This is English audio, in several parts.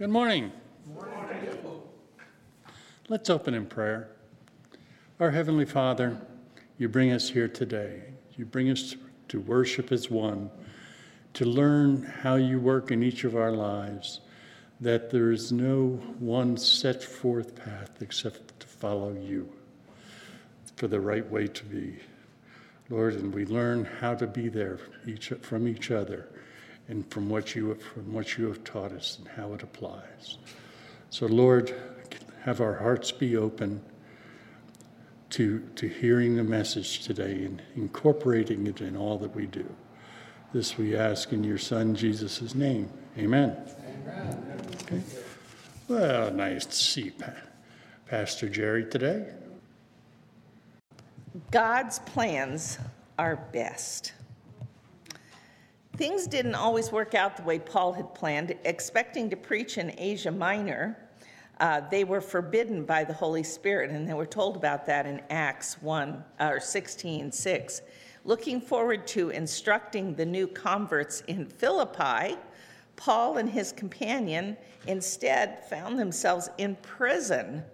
Good morning. Let's open in prayer. Our Heavenly Father, you bring us here today. You bring us to worship as one, to learn how you work in each of our lives, that there is no one set forth path except to follow you for the right way to be. Lord, and we learn how to be there each, from each other and from what, you, from what you have taught us and how it applies. So, Lord, have our hearts be open to, to hearing the message today and incorporating it in all that we do. This we ask in your Son, Jesus' name. Amen. Amen. Okay. Well, nice to see Pastor Jerry today. God's plans are best. Things didn't always work out the way Paul had planned. Expecting to preach in Asia Minor, uh, they were forbidden by the Holy Spirit, and they were told about that in Acts 1 or 16 6. Looking forward to instructing the new converts in Philippi, Paul and his companion instead found themselves in prison.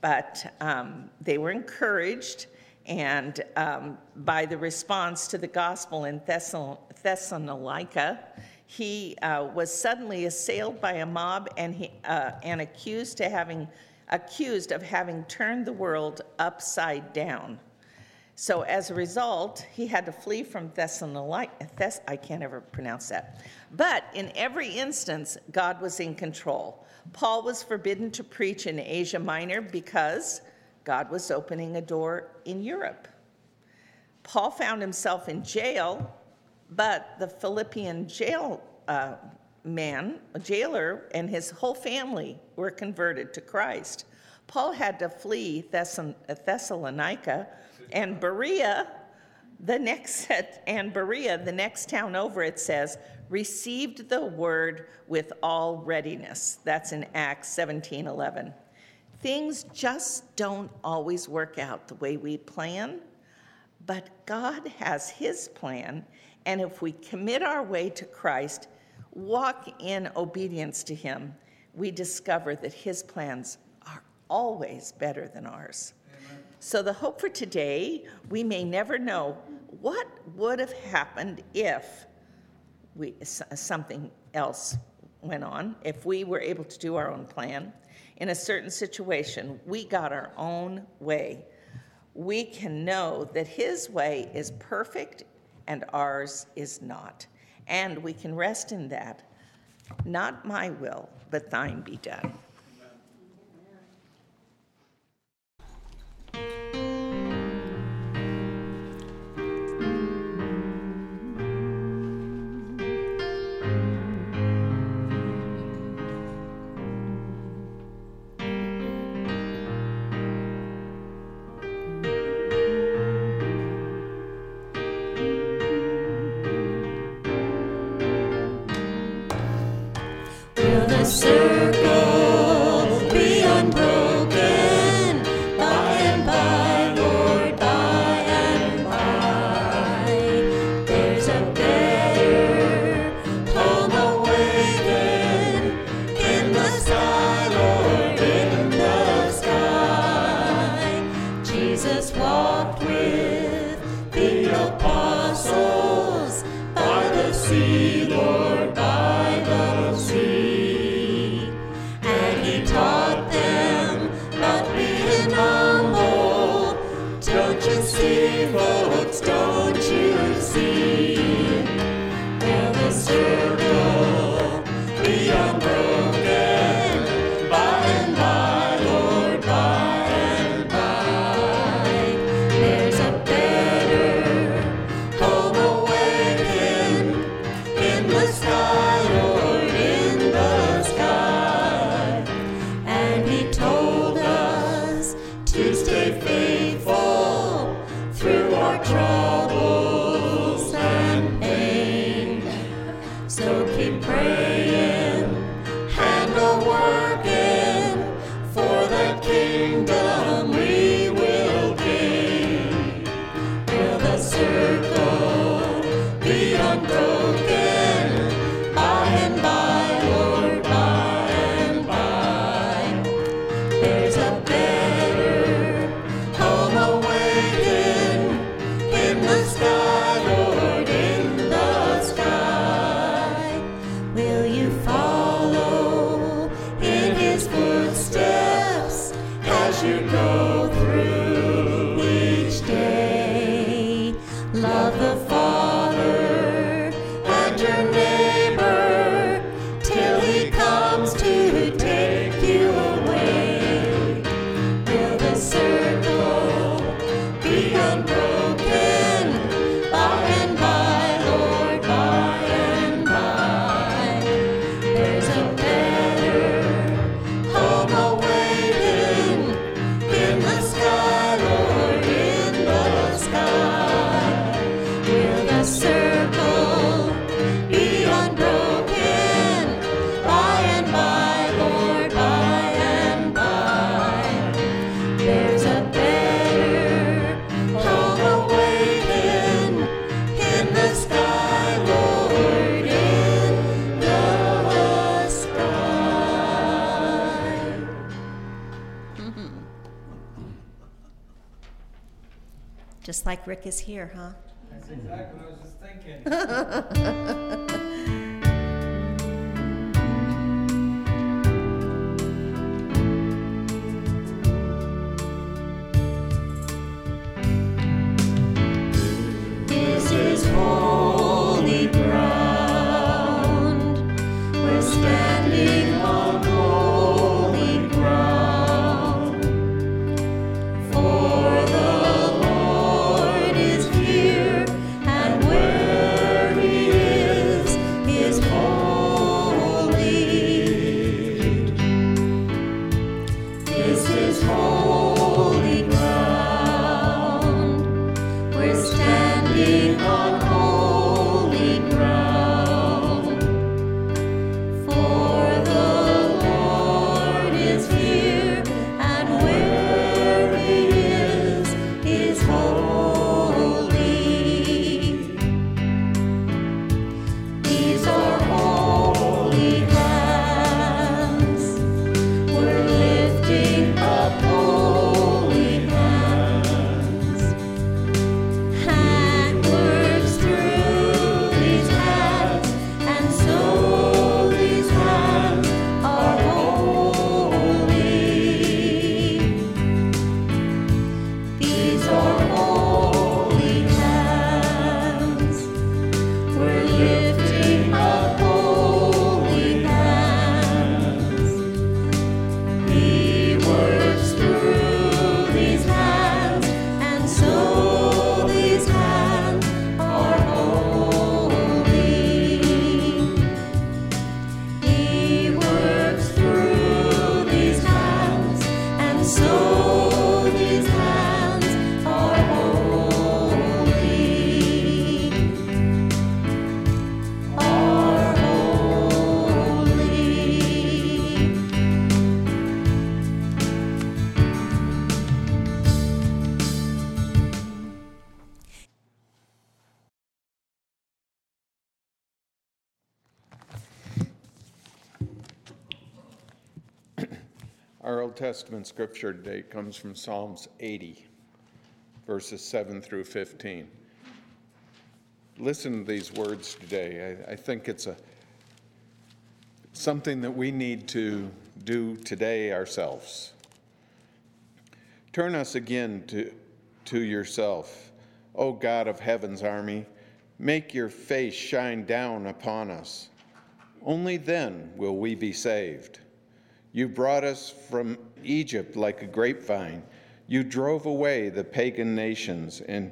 But um, they were encouraged and um, by the response to the gospel in Thessalonica he uh, was suddenly assailed by a mob and, he, uh, and accused, to having, accused of having turned the world upside down. So as a result, he had to flee from Thessalonica. Thess- I can't ever pronounce that. But in every instance, God was in control. Paul was forbidden to preach in Asia Minor because God was opening a door in Europe. Paul found himself in jail but the Philippian jail uh, man, jailer, and his whole family were converted to Christ. Paul had to flee Thessalonica and Berea, the next and Berea, the next town over, it says, received the word with all readiness. That's in Acts 17 11. Things just don't always work out the way we plan, but God has His plan, and if we commit our way to Christ, walk in obedience to Him, we discover that His plans are always better than ours. Amen. So, the hope for today, we may never know what would have happened if we, something else went on, if we were able to do our own plan. In a certain situation, we got our own way. We can know that His way is perfect and ours is not. And we can rest in that. Not my will, but thine be done. Like Rik is here, huh? That's exactly what I was just thinking. these Testament scripture today comes from Psalms 80, verses 7 through 15. Listen to these words today. I, I think it's a something that we need to do today ourselves. Turn us again to, to yourself, O God of heaven's army. Make your face shine down upon us. Only then will we be saved. You brought us from Egypt like a grapevine. You drove away the pagan nations and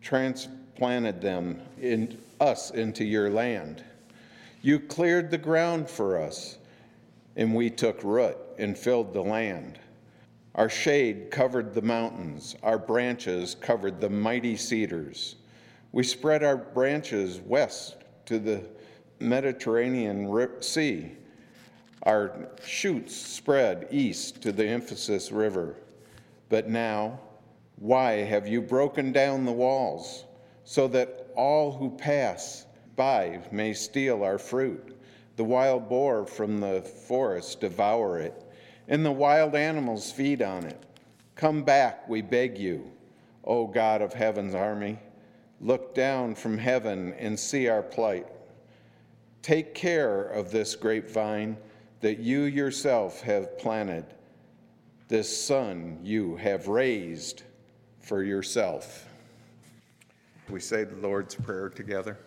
transplanted them in us into your land. You cleared the ground for us, and we took root and filled the land. Our shade covered the mountains, our branches covered the mighty cedars. We spread our branches west to the Mediterranean Sea. Our shoots spread east to the Euphrates River. But now, why have you broken down the walls so that all who pass by may steal our fruit? The wild boar from the forest devour it, and the wild animals feed on it. Come back, we beg you, O God of heaven's army. Look down from heaven and see our plight. Take care of this grapevine that you yourself have planted, this son you have raised for yourself. We say the Lord's Prayer together.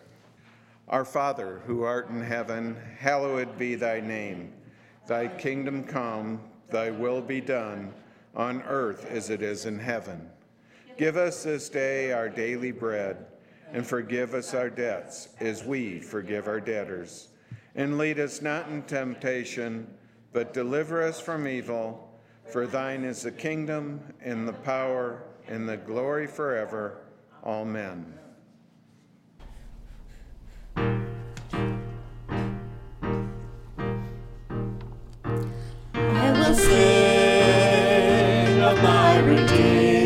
Our Father, who art in heaven, hallowed be thy name. Thy kingdom come, thy will be done, on earth as it is in heaven. Give us this day our daily bread, and forgive us our debts as we forgive our debtors. And lead us not in temptation, but deliver us from evil. For thine is the kingdom, and the power, and the glory forever. Amen. I will sing of my Redeemer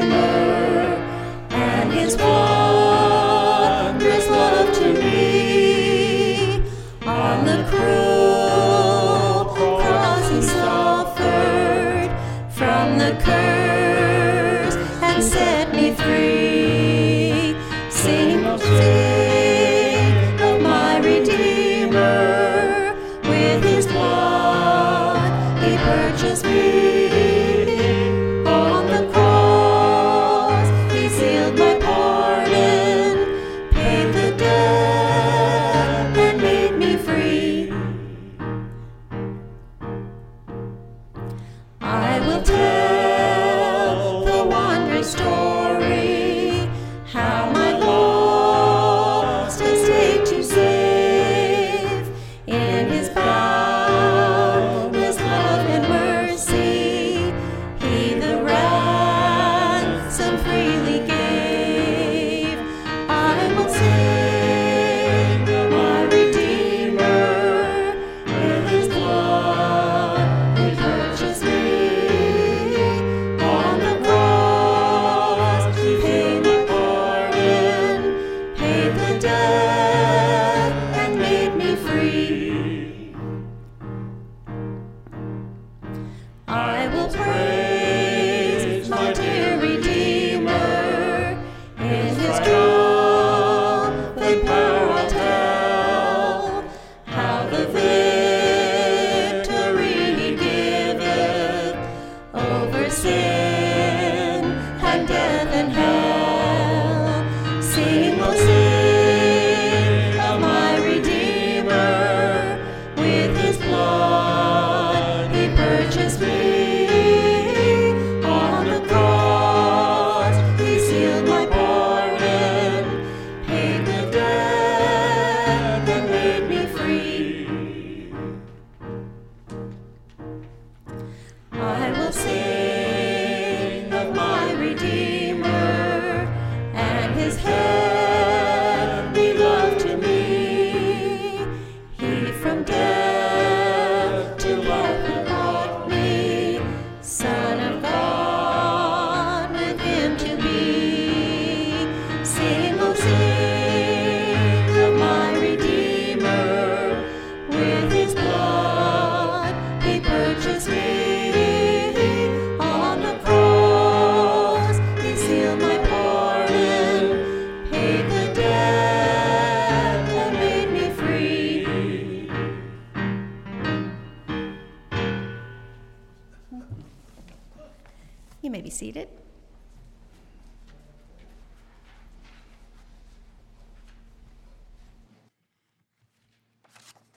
paid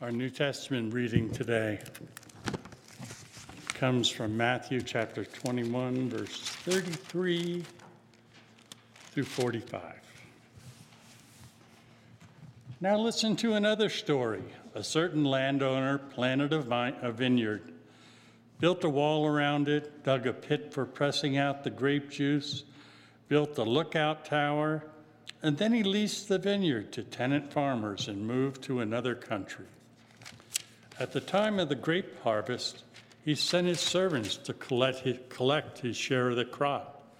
Our New Testament reading today comes from Matthew chapter 21, verses 33 through 45. Now listen to another story. A certain landowner planted a, vine, a vineyard, built a wall around it, dug a pit for pressing out the grape juice, built a lookout tower, and then he leased the vineyard to tenant farmers and moved to another country. At the time of the grape harvest, he sent his servants to collect his, collect his share of the crop.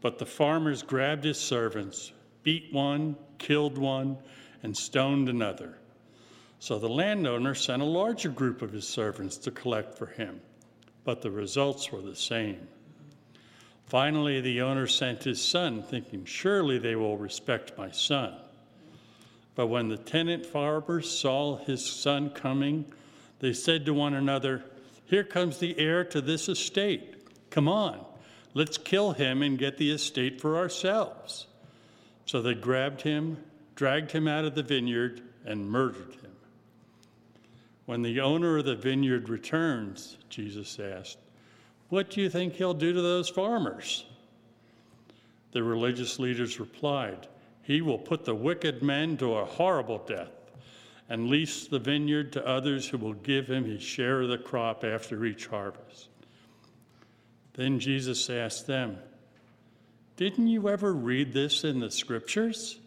But the farmers grabbed his servants, beat one, killed one, and stoned another. So the landowner sent a larger group of his servants to collect for him, but the results were the same. Finally, the owner sent his son, thinking, Surely they will respect my son. But when the tenant farmers saw his son coming, they said to one another, Here comes the heir to this estate. Come on, let's kill him and get the estate for ourselves. So they grabbed him, dragged him out of the vineyard, and murdered him. When the owner of the vineyard returns, Jesus asked, What do you think he'll do to those farmers? The religious leaders replied, He will put the wicked men to a horrible death and lease the vineyard to others who will give him his share of the crop after each harvest. Then Jesus asked them, Didn't you ever read this in the scriptures?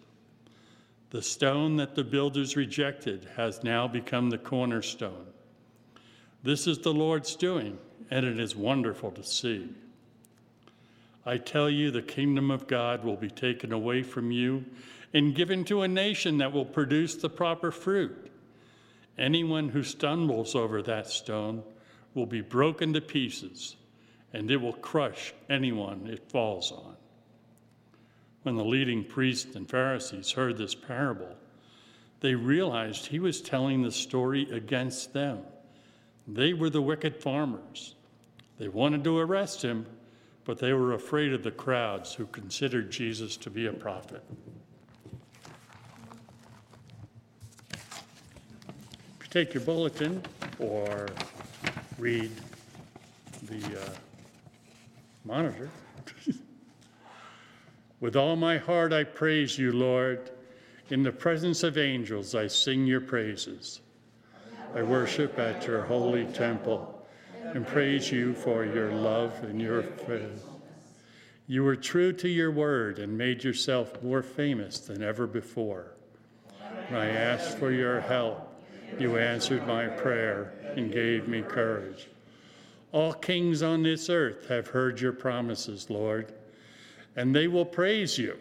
The stone that the builders rejected has now become the cornerstone. This is the Lord's doing, and it is wonderful to see. I tell you, the kingdom of God will be taken away from you and given to a nation that will produce the proper fruit. Anyone who stumbles over that stone will be broken to pieces, and it will crush anyone it falls on. When the leading priests and Pharisees heard this parable, they realized he was telling the story against them. They were the wicked farmers, They wanted to arrest him, but they were afraid of the crowds who considered Jesus to be a prophet. If you take your bulletin or read the uh, monitor, with all my heart I praise you, Lord. In the presence of angels, I sing your praises. I worship at your holy temple and praise you for your love and your faith. You were true to your word and made yourself more famous than ever before. When I asked for your help, you answered my prayer and gave me courage. All kings on this earth have heard your promises, Lord, and they will praise you.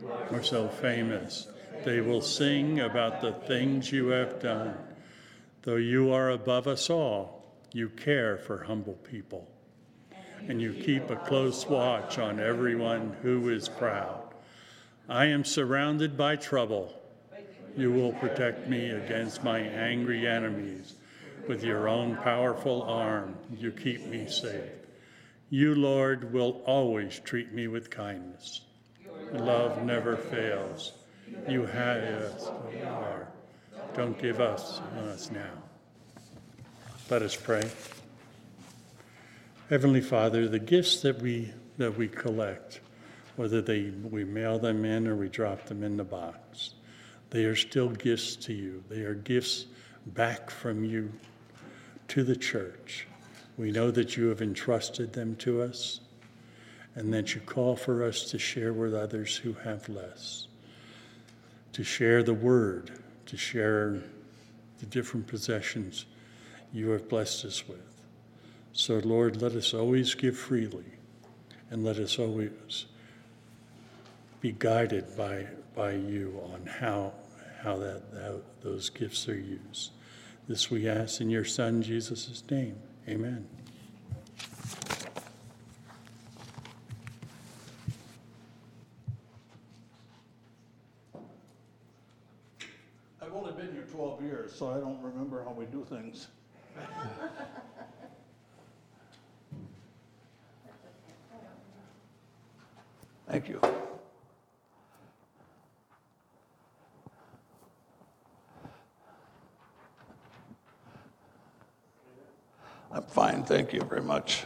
You are so famous. They will sing about the things you have done. Though you are above us all, you care for humble people, and you keep a close watch on everyone who is proud. I am surrounded by trouble. You will protect me against my angry enemies. With your own powerful arm, you keep me safe. You, Lord, will always treat me with kindness. Love never fails. You have us. Don't give us us now. Let us pray. Heavenly Father, the gifts that we that we collect, whether they we mail them in or we drop them in the box, they are still gifts to you. They are gifts back from you to the church. We know that you have entrusted them to us and that you call for us to share with others who have less, to share the word, to share the different possessions you have blessed us with. So, Lord, let us always give freely and let us always be guided by, by you on how, how, that, how those gifts are used. This we ask in your Son, Jesus' name. Amen. I've only been here 12 years, so I don't remember how we do things. Thank you. I'm fine, thank you very much.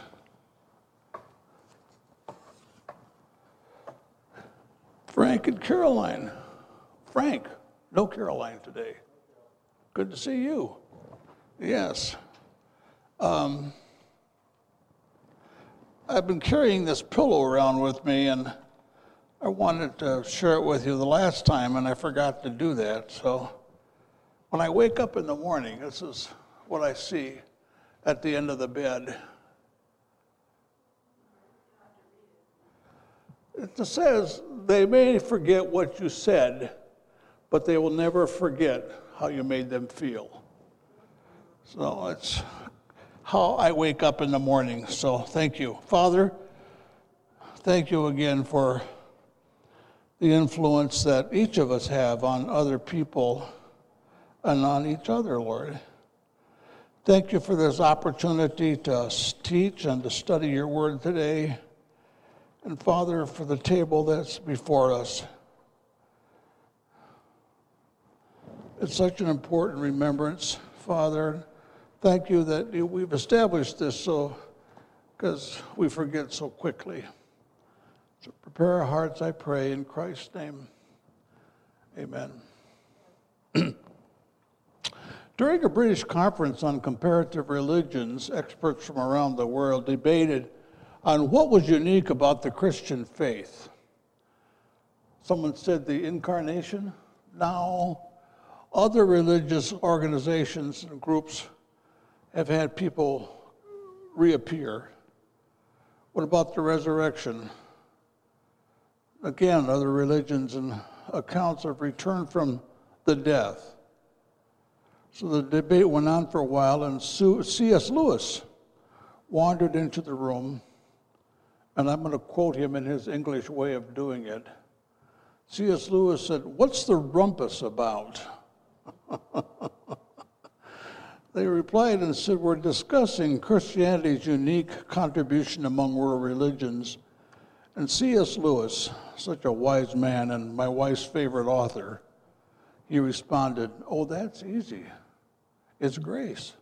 Frank and Caroline. Frank, no Caroline today. Good to see you. Yes. Um, I've been carrying this pillow around with me, and I wanted to share it with you the last time, and I forgot to do that. So when I wake up in the morning, this is what I see at the end of the bed. It says, they may forget what you said, but they will never forget how you made them feel. So it's how I wake up in the morning. So thank you. Father, thank you again for the influence that each of us have on other people and on each other, Lord. Thank you for this opportunity to teach and to study your word today. And Father, for the table that's before us. It's such an important remembrance, Father. Thank you that we've established this so, because we forget so quickly. So prepare our hearts, I pray, in Christ's name. Amen. During a British conference on comparative religions, experts from around the world debated on what was unique about the Christian faith. Someone said the incarnation. Now, other religious organizations and groups have had people reappear. What about the resurrection? Again, other religions and accounts of return from the death. So the debate went on for a while, and C.S. Lewis wandered into the room, and I'm going to quote him in his English way of doing it. C.S. Lewis said, What's the rumpus about? They replied and said, We're discussing Christianity's unique contribution among world religions. And C.S. Lewis, such a wise man and my wife's favorite author, he responded, Oh, that's easy. It's grace.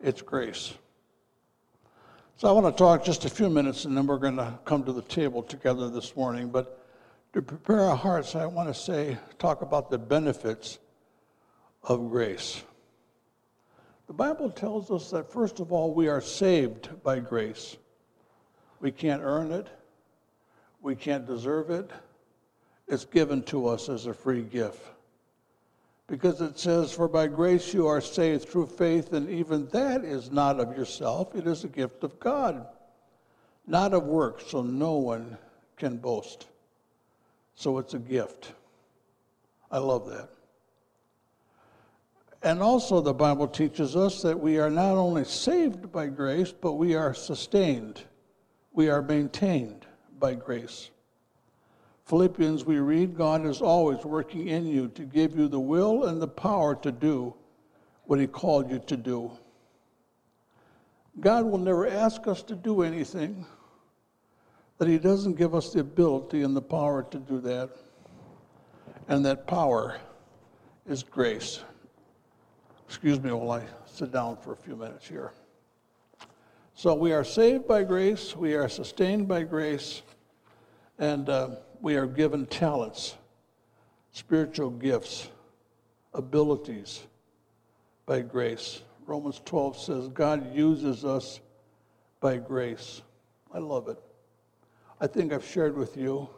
It's grace. So I want to talk just a few minutes and then we're going to come to the table together this morning. But to prepare our hearts, I want to say, talk about the benefits of grace. The Bible tells us that, first of all, we are saved by grace. We can't earn it, we can't deserve it. It's given to us as a free gift. Because it says, For by grace you are saved through faith, and even that is not of yourself, it is a gift of God, not of works, so no one can boast. So it's a gift. I love that. And also, the Bible teaches us that we are not only saved by grace, but we are sustained, we are maintained by grace. Philippians, we read, God is always working in you to give you the will and the power to do what He called you to do. God will never ask us to do anything that He doesn't give us the ability and the power to do that. And that power is grace. Excuse me while I sit down for a few minutes here. So we are saved by grace, we are sustained by grace, and uh, we are given talents, spiritual gifts, abilities by grace. Romans 12 says God uses us by grace. I love it. I think I've shared with you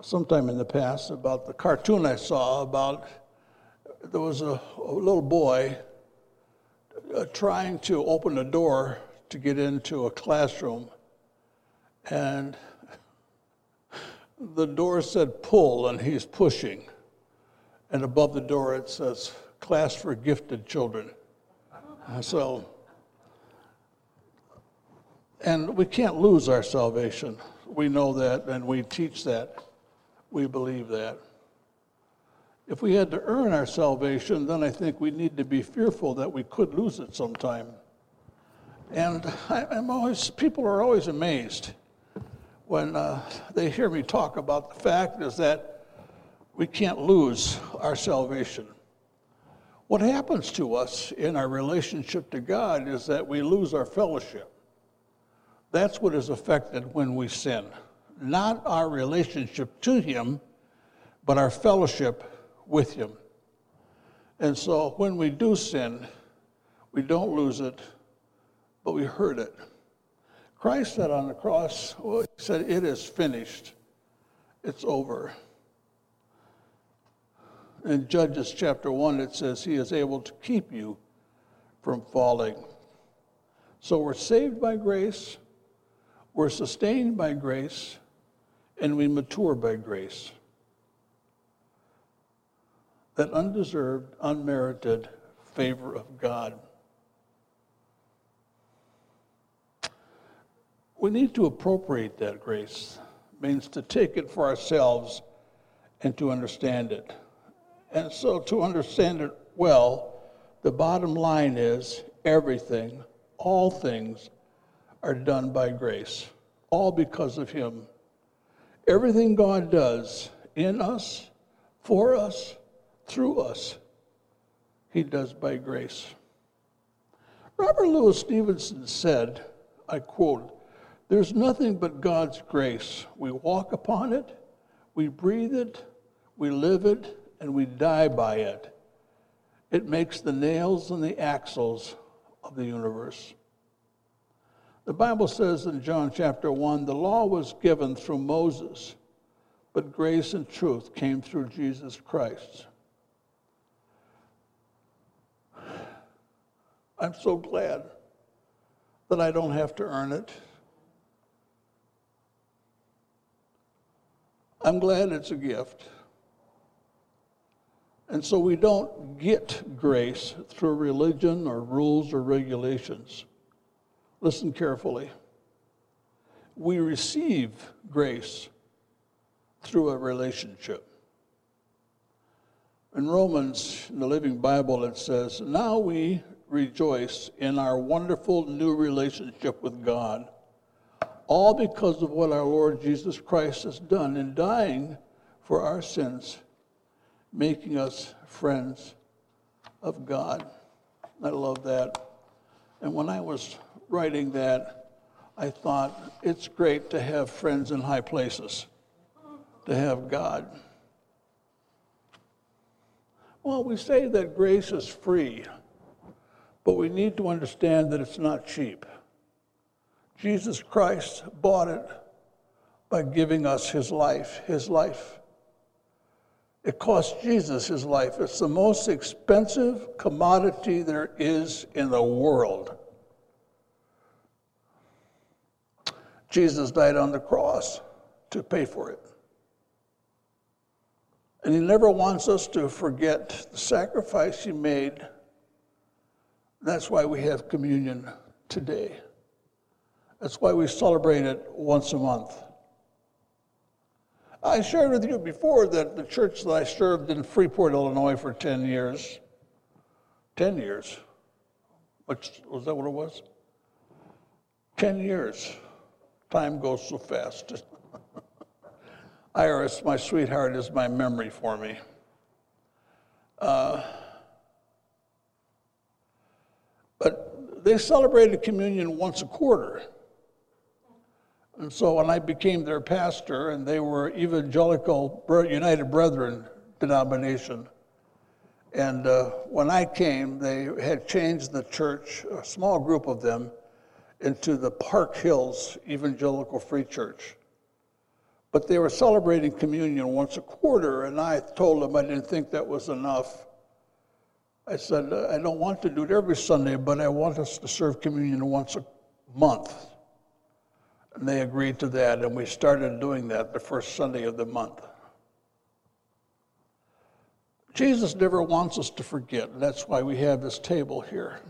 sometime in the past about the cartoon I saw about there was a, a little boy uh, trying to open a door to get into a classroom, and the door said pull, and he's pushing. And above the door it says class for gifted children. So, and we can't lose our salvation. We know that, and we teach that. We believe that. If we had to earn our salvation, then I think we need to be fearful that we could lose it sometime. And I, am always, people are always amazed when uh, they hear me talk about the fact is that we can't lose our salvation. What happens to us in our relationship to God is that we lose our fellowship. That's what is affected when we sin. Not our relationship to Him, but our fellowship with Him. And so when we do sin, we don't lose it, but we hurt it. Christ said on the cross, well, He said, It is finished, it's over. In Judges chapter 1, it says, He is able to keep you from falling. So we're saved by grace, we're sustained by grace, and we mature by grace that undeserved, unmerited favor of God. We need to appropriate that grace, it means to take it for ourselves and to understand it. And so, to understand it well, the bottom line is everything, all things, are done by grace, all because of Him. Everything God does in us, for us, through us, he does by grace. Robert Louis Stevenson said, I quote, There's nothing but God's grace. We walk upon it, we breathe it, we live it, and we die by it. It makes the nails and the axles of the universe. The Bible says in John chapter 1 the law was given through Moses, but grace and truth came through Jesus Christ. I'm so glad that I don't have to earn it. I'm glad it's a gift. And so we don't get grace through religion or rules or regulations. Listen carefully. We receive grace through a relationship. In Romans, in the Living Bible, it says, Now we rejoice in our wonderful new relationship with God, all because of what our Lord Jesus Christ has done in dying for our sins, making us friends of God. I love that. And when I was writing that, I thought it's great to have friends in high places, to have God. Well, we say that grace is free, but we need to understand that it's not cheap. Jesus Christ bought it by giving us his life, his life. It cost Jesus his life. It's the most expensive commodity there is in the world. Jesus died on the cross to pay for it. And he never wants us to forget the sacrifice he made. That's why we have communion today. That's why we celebrate it once a month. I shared with you before that the church that I served in Freeport, Illinois for 10 years, 10 years, which, was that what it was? 10 years. Time goes so fast. Iris, my sweetheart, is my memory for me. Uh, but they celebrated communion once a quarter. And so when I became their pastor, and they were evangelical United Brethren denomination, and uh, when I came, they had changed the church, a small group of them, into the Park Hills Evangelical Free Church. But they were celebrating communion once a quarter, and I told them I didn't think that was enough. I said, uh, I don't want to do it every Sunday, but I want us to serve communion once a month. And they agreed to that, and we started doing that the first Sunday of the month. Jesus never wants us to forget, and that's why we have this table here.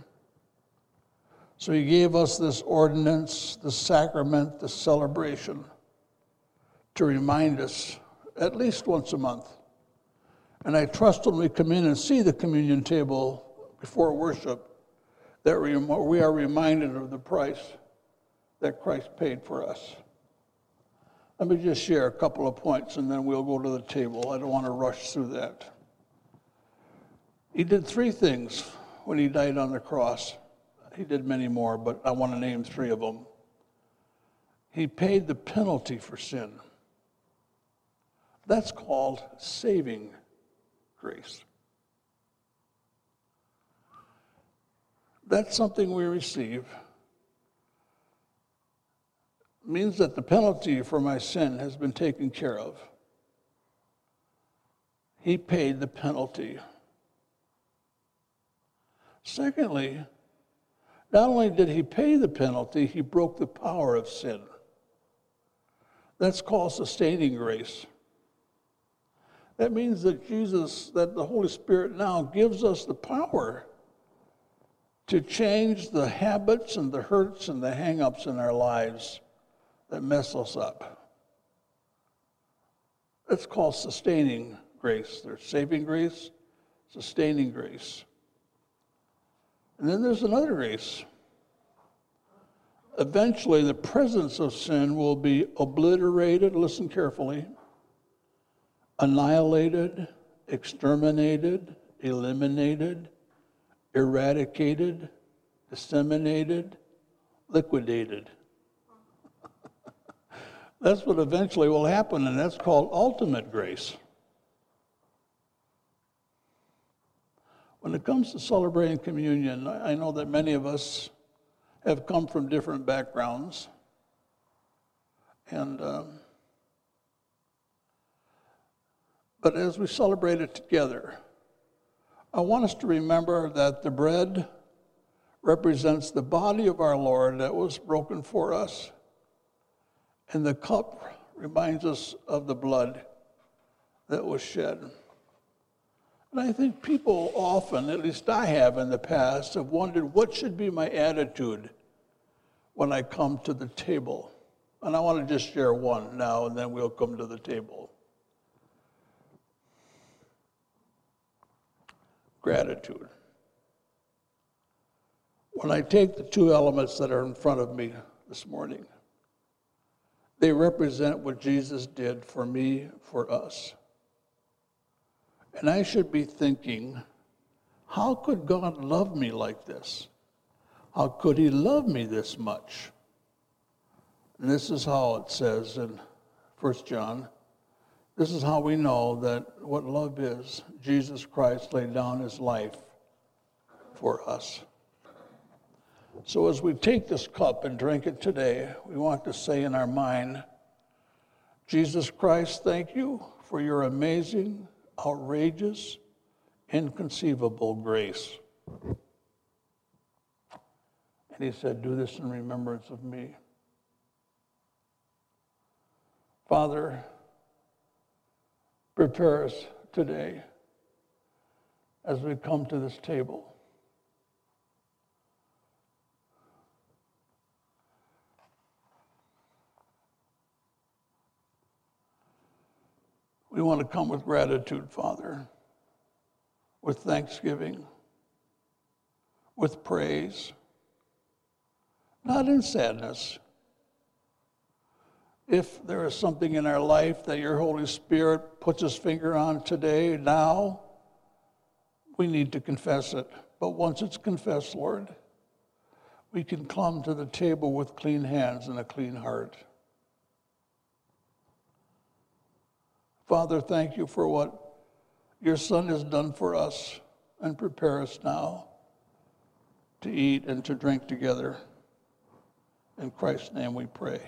So he gave us this ordinance, the sacrament, the celebration to remind us at least once a month. And I trust when we come in and see the communion table before worship that we are reminded of the price that Christ paid for us. Let me just share a couple of points and then we'll go to the table. I don't want to rush through that. He did three things when he died on the cross. He did many more, but I want to name three of them. He paid the penalty for sin. That's called saving grace. That's something we receive. Means that the penalty for my sin has been taken care of. He paid the penalty. Secondly, not only did he pay the penalty, he broke the power of sin. That's called sustaining grace. That means that Jesus, that the Holy Spirit now gives us the power to change the habits and the hurts and the hang ups in our lives that mess us up. That's called sustaining grace. There's saving grace, sustaining grace. And then there's another grace. Eventually, the presence of sin will be obliterated. Listen carefully annihilated, exterminated, eliminated, eradicated, disseminated, liquidated. that's what eventually will happen, and that's called ultimate grace. When it comes to celebrating communion, I know that many of us have come from different backgrounds. And um, But as we celebrate it together, I want us to remember that the bread represents the body of our Lord that was broken for us, and the cup reminds us of the blood that was shed. And I think people often, at least I have in the past, have wondered what should be my attitude when I come to the table. And I want to just share one now, and then we'll come to the table. Gratitude. When I take the two elements that are in front of me this morning, they represent what Jesus did for me, for us. And I should be thinking, how could God love me like this? How could He love me this much? And this is how it says in 1 John. This is how we know that what love is. Jesus Christ laid down his life for us. So as we take this cup and drink it today, we want to say in our mind, Jesus Christ, thank you for your amazing, outrageous, inconceivable grace. And he said, Do this in remembrance of me. Father, prepare us today as we come to this table. We want to come with gratitude, Father, with thanksgiving, with praise, not in sadness. If there is something in our life that your Holy Spirit puts his finger on today, now, we need to confess it. But once it's confessed, Lord, we can come to the table with clean hands and a clean heart. Father, thank you for what your Son has done for us and prepare us now to eat and to drink together. In Christ's name we pray.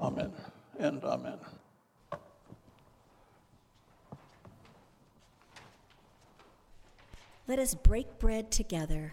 Amen and amen. Let us break bread together.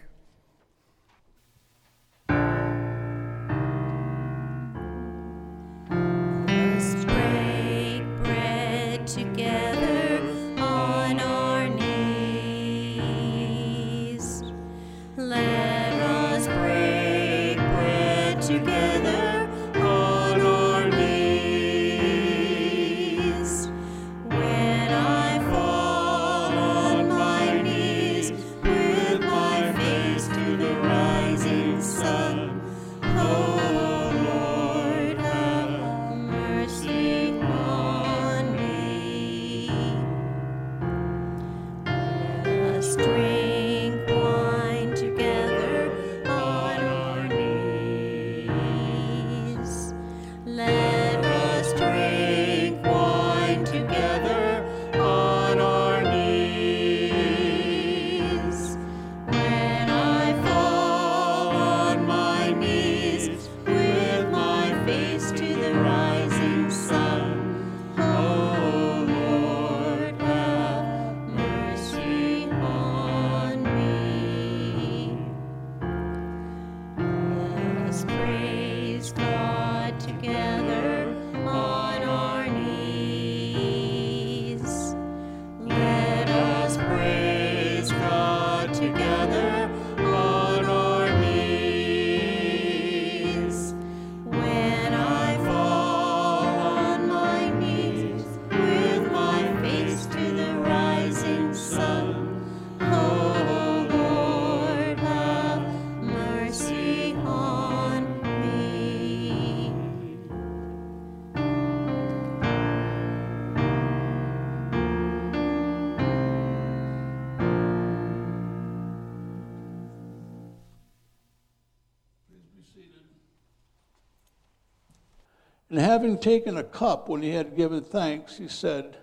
Having taken a cup when he had given thanks, he said,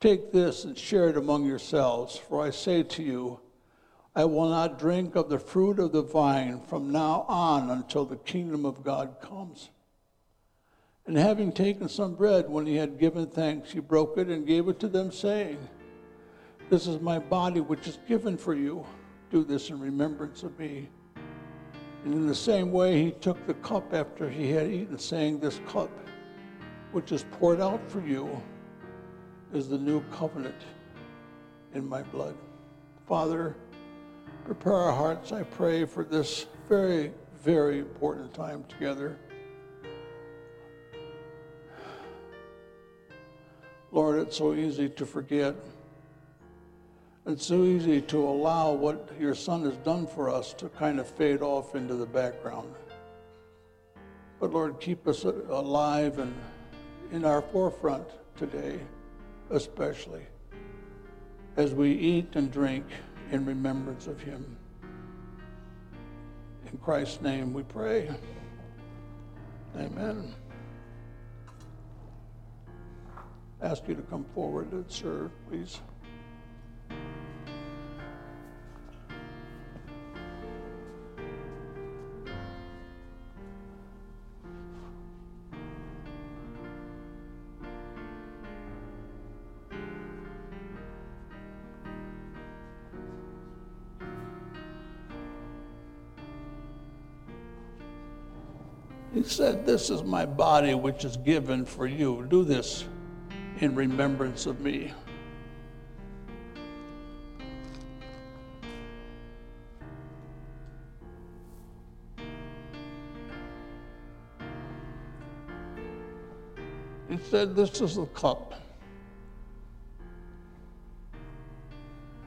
Take this and share it among yourselves, for I say to you, I will not drink of the fruit of the vine from now on until the kingdom of God comes. And having taken some bread when he had given thanks, he broke it and gave it to them, saying, This is my body which is given for you. Do this in remembrance of me. And in the same way, he took the cup after he had eaten, saying, This cup, which is poured out for you, is the new covenant in my blood. Father, prepare our hearts, I pray, for this very, very important time together. Lord, it's so easy to forget. It's so easy to allow what your son has done for us to kind of fade off into the background. But Lord, keep us alive and in our forefront today, especially as we eat and drink in remembrance of him. In Christ's name we pray. Amen. Ask you to come forward and serve, please. He said, This is my body which is given for you. Do this in remembrance of me. He said, This is the cup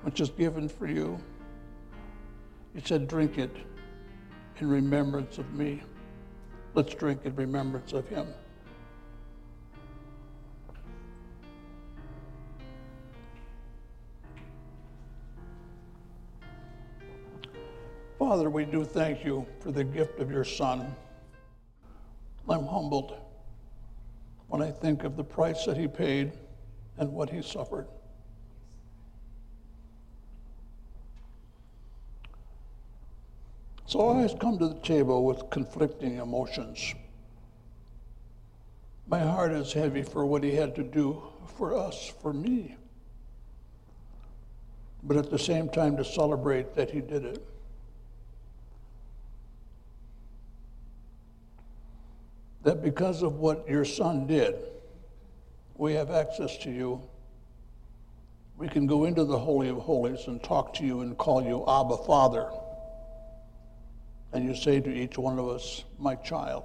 which is given for you. He said, Drink it in remembrance of me. Let's drink in remembrance of him. Father, we do thank you for the gift of your Son. I'm humbled when I think of the price that he paid and what he suffered. So I always come to the table with conflicting emotions. My heart is heavy for what he had to do for us, for me. But at the same time, to celebrate that he did it. That because of what your son did, we have access to you. We can go into the Holy of Holies and talk to you and call you Abba Father and you say to each one of us, My child,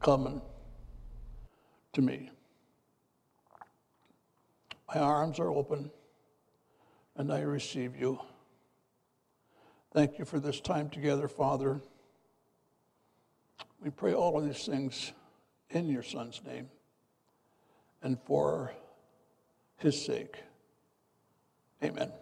come to me. My arms are open and I receive you. Thank you for this time together, Father. We pray all of these things in your Son's name and for his sake. Amen.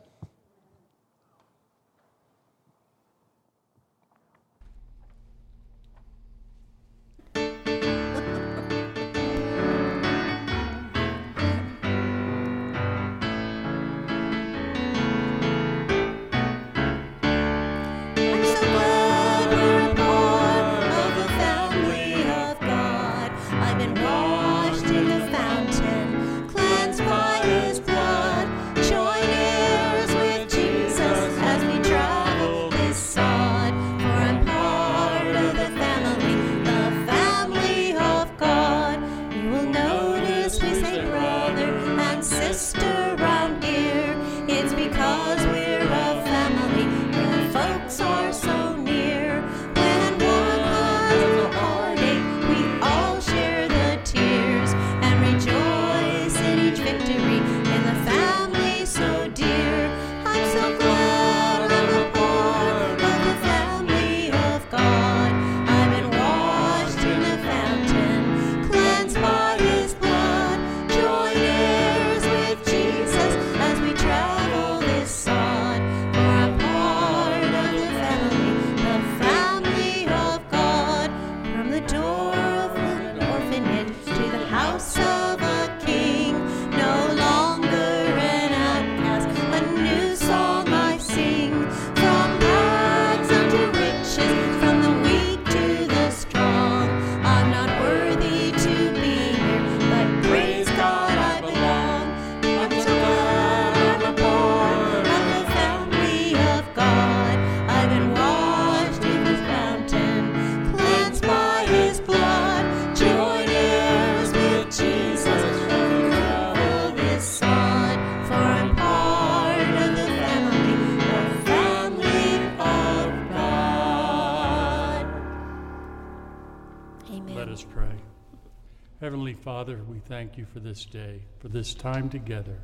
Father, we thank you for this day, for this time together,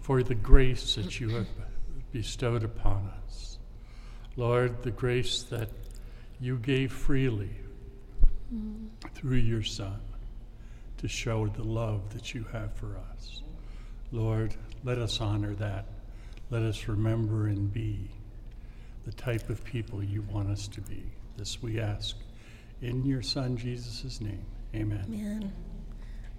for the grace that you have bestowed upon us. Lord, the grace that you gave freely through your Son to show the love that you have for us. Lord, let us honor that. Let us remember and be the type of people you want us to be. This we ask in your Son Jesus' name. Amen. Amen.